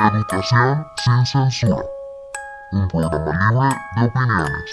Educación sin censura. Un programa de opiniones.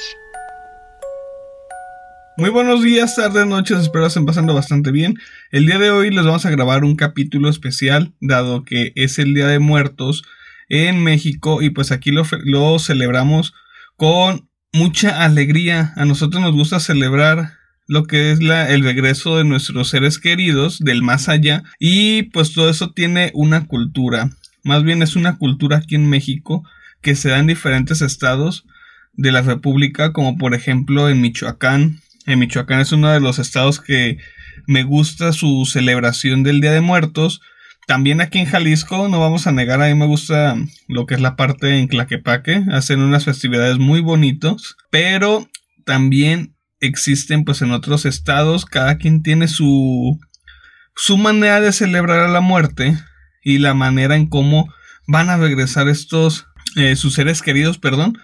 Muy buenos días, tardes, noches, espero estén pasando bastante bien. El día de hoy les vamos a grabar un capítulo especial, dado que es el Día de Muertos en México y pues aquí lo, celebramos con mucha alegría. A nosotros nos gusta celebrar lo que es el regreso de nuestros seres queridos del más allá y pues todo eso tiene una cultura. Más bien es una cultura aquí en México que se da en diferentes estados de la República, como por ejemplo en Michoacán. En Michoacán es uno de los estados que me gusta su celebración del Día de Muertos. También aquí en Jalisco, no vamos a negar, a mí me gusta lo que es la parte en Claquepaque, hacen unas festividades muy bonitos, pero también existen pues en otros estados, cada quien tiene su su manera de celebrar a la muerte y la manera en cómo van a regresar estos eh, sus seres queridos, perdón,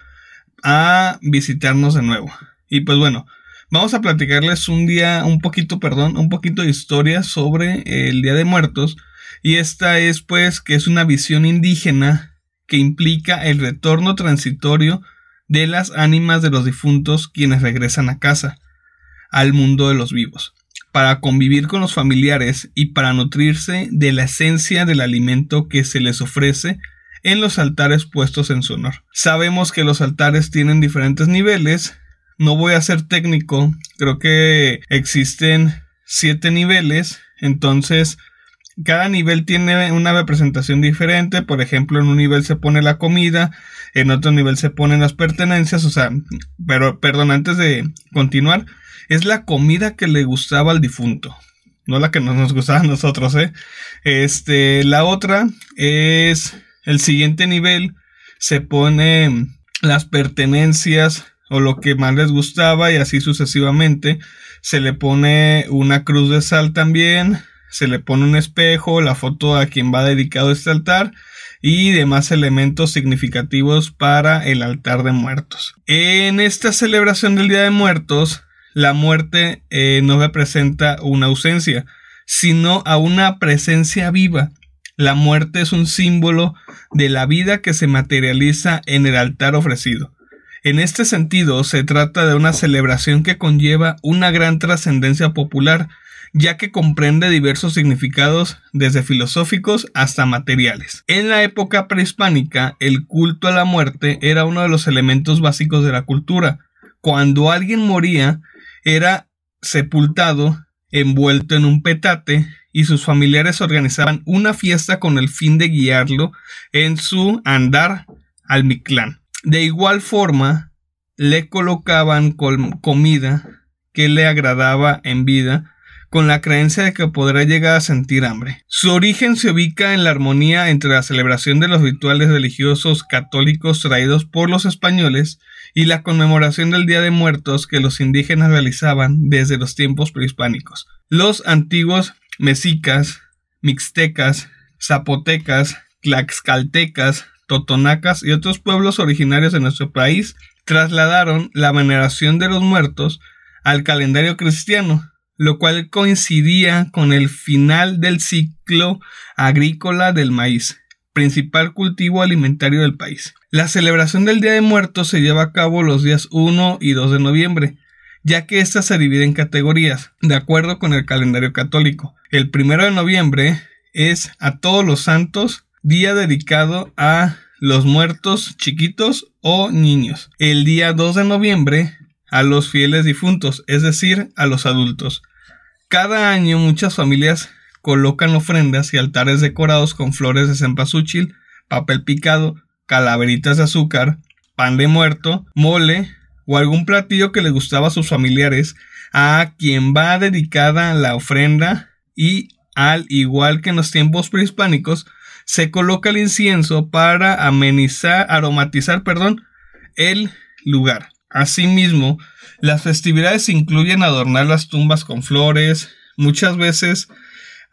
a visitarnos de nuevo. Y pues bueno, vamos a platicarles un día, un poquito, perdón, un poquito de historia sobre el Día de Muertos. Y esta es pues que es una visión indígena que implica el retorno transitorio de las ánimas de los difuntos quienes regresan a casa, al mundo de los vivos, para convivir con los familiares y para nutrirse de la esencia del alimento que se les ofrece en los altares puestos en su honor. Sabemos que los altares tienen diferentes niveles, no voy a ser técnico, creo que existen siete niveles, entonces cada nivel tiene una representación diferente. Por ejemplo, en un nivel se pone la comida, en otro nivel se ponen las pertenencias. O sea, pero perdón, antes de continuar, es la comida que le gustaba al difunto. No la que nos gustaba a nosotros, ¿eh? Este, la otra es el siguiente nivel. Se pone las pertenencias o lo que más les gustaba y así sucesivamente. Se le pone una cruz de sal también se le pone un espejo, la foto a quien va dedicado este altar y demás elementos significativos para el altar de muertos. En esta celebración del Día de Muertos, la muerte eh, no representa una ausencia, sino a una presencia viva. La muerte es un símbolo de la vida que se materializa en el altar ofrecido. En este sentido, se trata de una celebración que conlleva una gran trascendencia popular, ya que comprende diversos significados desde filosóficos hasta materiales. En la época prehispánica, el culto a la muerte era uno de los elementos básicos de la cultura. Cuando alguien moría, era sepultado, envuelto en un petate, y sus familiares organizaban una fiesta con el fin de guiarlo en su andar al Mictlán. De igual forma, le colocaban comida que le agradaba en vida con la creencia de que podrá llegar a sentir hambre. Su origen se ubica en la armonía entre la celebración de los rituales religiosos católicos traídos por los españoles y la conmemoración del Día de Muertos que los indígenas realizaban desde los tiempos prehispánicos. Los antiguos mexicas, mixtecas, zapotecas, tlaxcaltecas, totonacas y otros pueblos originarios de nuestro país trasladaron la veneración de los muertos al calendario cristiano, lo cual coincidía con el final del ciclo agrícola del maíz, principal cultivo alimentario del país. La celebración del Día de Muertos se lleva a cabo los días 1 y 2 de noviembre, ya que ésta se divide en categorías, de acuerdo con el calendario católico. El 1 de noviembre es a todos los santos, día dedicado a los muertos chiquitos o niños. El día 2 de noviembre a los fieles difuntos, es decir, a los adultos. Cada año muchas familias colocan ofrendas y altares decorados con flores de cempasúchil, papel picado, calaveritas de azúcar, pan de muerto, mole o algún platillo que le gustaba a sus familiares, a quien va dedicada la ofrenda y al igual que en los tiempos prehispánicos, se coloca el incienso para amenizar, aromatizar, perdón, el lugar. Asimismo, las festividades incluyen adornar las tumbas con flores, muchas veces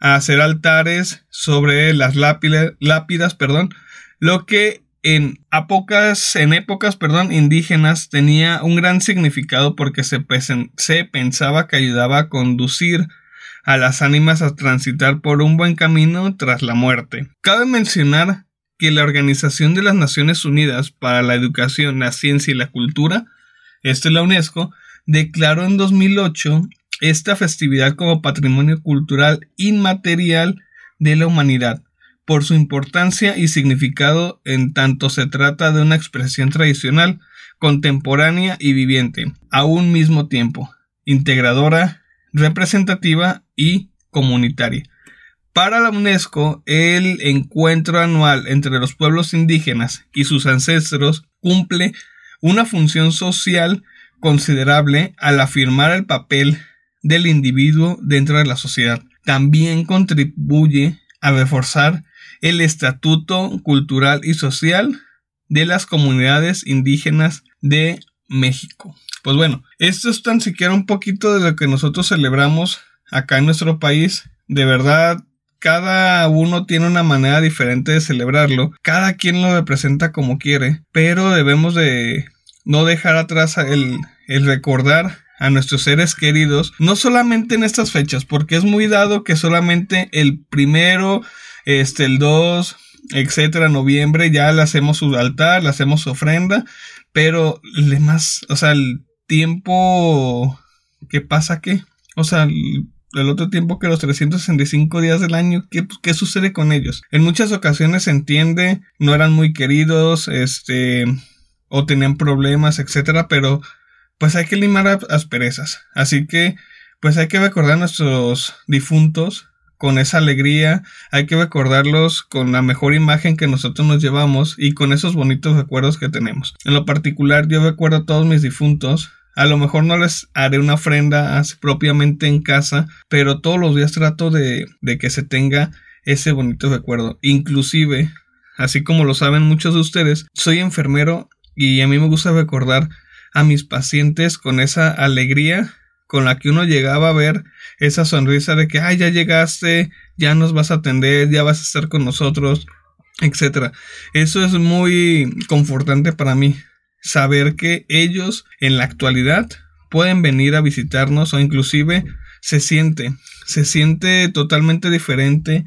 hacer altares sobre las lápidas, perdón, lo que en épocas, en épocas perdón, indígenas tenía un gran significado porque se, se pensaba que ayudaba a conducir a las ánimas a transitar por un buen camino tras la muerte. Cabe mencionar que la Organización de las Naciones Unidas para la Educación, la Ciencia y la Cultura, esto es la UNESCO, declaró en 2008 esta festividad como patrimonio cultural inmaterial de la humanidad por su importancia y significado en tanto se trata de una expresión tradicional, contemporánea y viviente, a un mismo tiempo, integradora, representativa y comunitaria. Para la UNESCO, el encuentro anual entre los pueblos indígenas y sus ancestros cumple una función social considerable al afirmar el papel del individuo dentro de la sociedad. También contribuye a reforzar el estatuto cultural y social de las comunidades indígenas de México. Pues bueno, esto es tan siquiera un poquito de lo que nosotros celebramos acá en nuestro país. De verdad, cada uno tiene una manera diferente de celebrarlo. Cada quien lo representa como quiere. Pero debemos de no dejar atrás el, el recordar a nuestros seres queridos, no solamente en estas fechas, porque es muy dado que solamente el primero, este, el 2, etcétera, noviembre, ya le hacemos su altar, le hacemos su ofrenda, pero le más, o sea, el tiempo ¿qué pasa qué, o sea, el otro tiempo que los 365 días del año, ¿qué, ¿qué, sucede con ellos? En muchas ocasiones se entiende, no eran muy queridos, este, o tenían problemas, etcétera, pero pues hay que limar asperezas. Así que, pues hay que recordar a nuestros difuntos con esa alegría, hay que recordarlos con la mejor imagen que nosotros nos llevamos y con esos bonitos recuerdos que tenemos. En lo particular, yo recuerdo a todos mis difuntos. A lo mejor no les haré una ofrenda propiamente en casa, pero todos los días trato de, de que se tenga ese bonito recuerdo. Inclusive, así como lo saben muchos de ustedes, soy enfermero y a mí me gusta recordar a mis pacientes con esa alegría con la que uno llegaba a ver esa sonrisa de que, ay, ya llegaste, ya nos vas a atender, ya vas a estar con nosotros, etcétera. Eso es muy confortante para mí, saber que ellos en la actualidad pueden venir a visitarnos o inclusive se siente, se siente totalmente diferente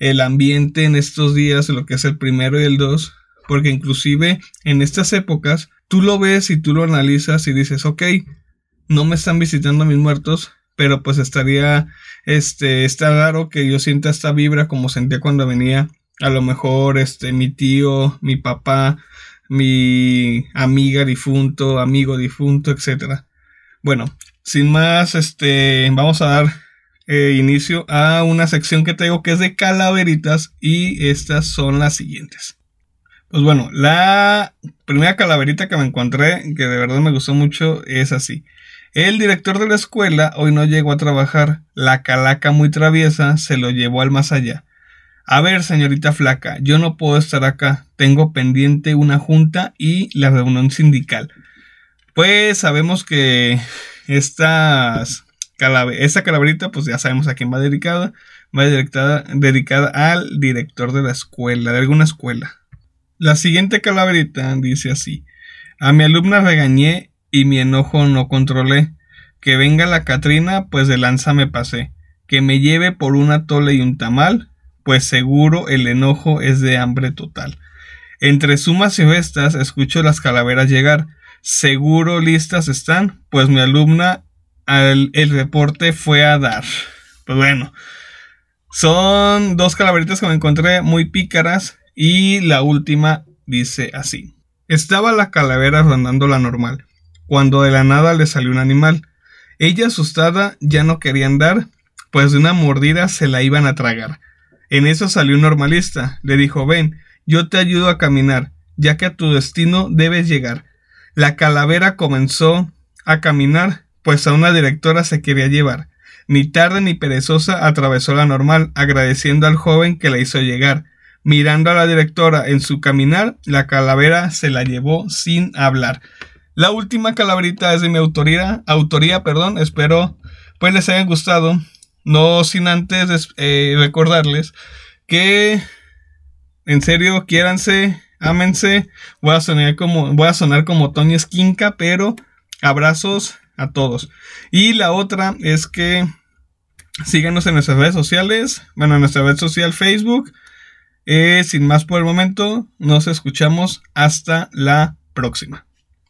el ambiente en estos días, lo que es el primero y el dos, porque inclusive en estas épocas tú lo ves y tú lo analizas y dices, ok, no me están visitando mis muertos, pero pues estaría, este, está raro que yo sienta esta vibra como sentía cuando venía, a lo mejor, este, mi tío, mi papá, mi amiga difunto, amigo difunto, etcétera. Bueno, sin más, este, vamos a dar eh, inicio a una sección que tengo que es de calaveritas y estas son las siguientes. Pues bueno, la primera calaverita que me encontré, que de verdad me gustó mucho, es así. El director de la escuela hoy no llegó a trabajar. La calaca muy traviesa se lo llevó al más allá. A ver, señorita flaca, yo no puedo estar acá. Tengo pendiente una junta y la reunión sindical. Pues sabemos que esta calaverita, pues ya sabemos a quién va dedicada. Va dedicada, dedicada al director de la escuela, de alguna escuela. La siguiente calaverita dice así. A mi alumna regañé y mi enojo no controlé. Que venga la Catrina, pues de lanza me pasé. Que me lleve por una tole y un tamal, pues seguro el enojo es de hambre total. Entre sumas y restas escucho las calaveras llegar. Seguro listas están, pues mi alumna al, el reporte fue a dar. Pues bueno, son dos calaveritas que me encontré muy pícaras y la última dice así. Estaba la calavera rondando la normal cuando de la nada le salió un animal. Ella asustada ya no quería andar, pues de una mordida se la iban a tragar. En eso salió un normalista, le dijo ven, yo te ayudo a caminar, ya que a tu destino debes llegar. La calavera comenzó a caminar, pues a una directora se quería llevar. Ni tarde ni perezosa atravesó la normal, agradeciendo al joven que la hizo llegar. Mirando a la directora en su caminar, la calavera se la llevó sin hablar. La última calaverita es de mi autoría, autoría, perdón, espero pues les haya gustado. No sin antes eh, recordarles que en serio quiéranse, ámense. Voy a sonar como voy a sonar como Tony Esquinca, pero abrazos a todos. Y la otra es que síganos en nuestras redes sociales, bueno, en nuestra red social Facebook Eh, sin más por el momento, nos escuchamos hasta la próxima.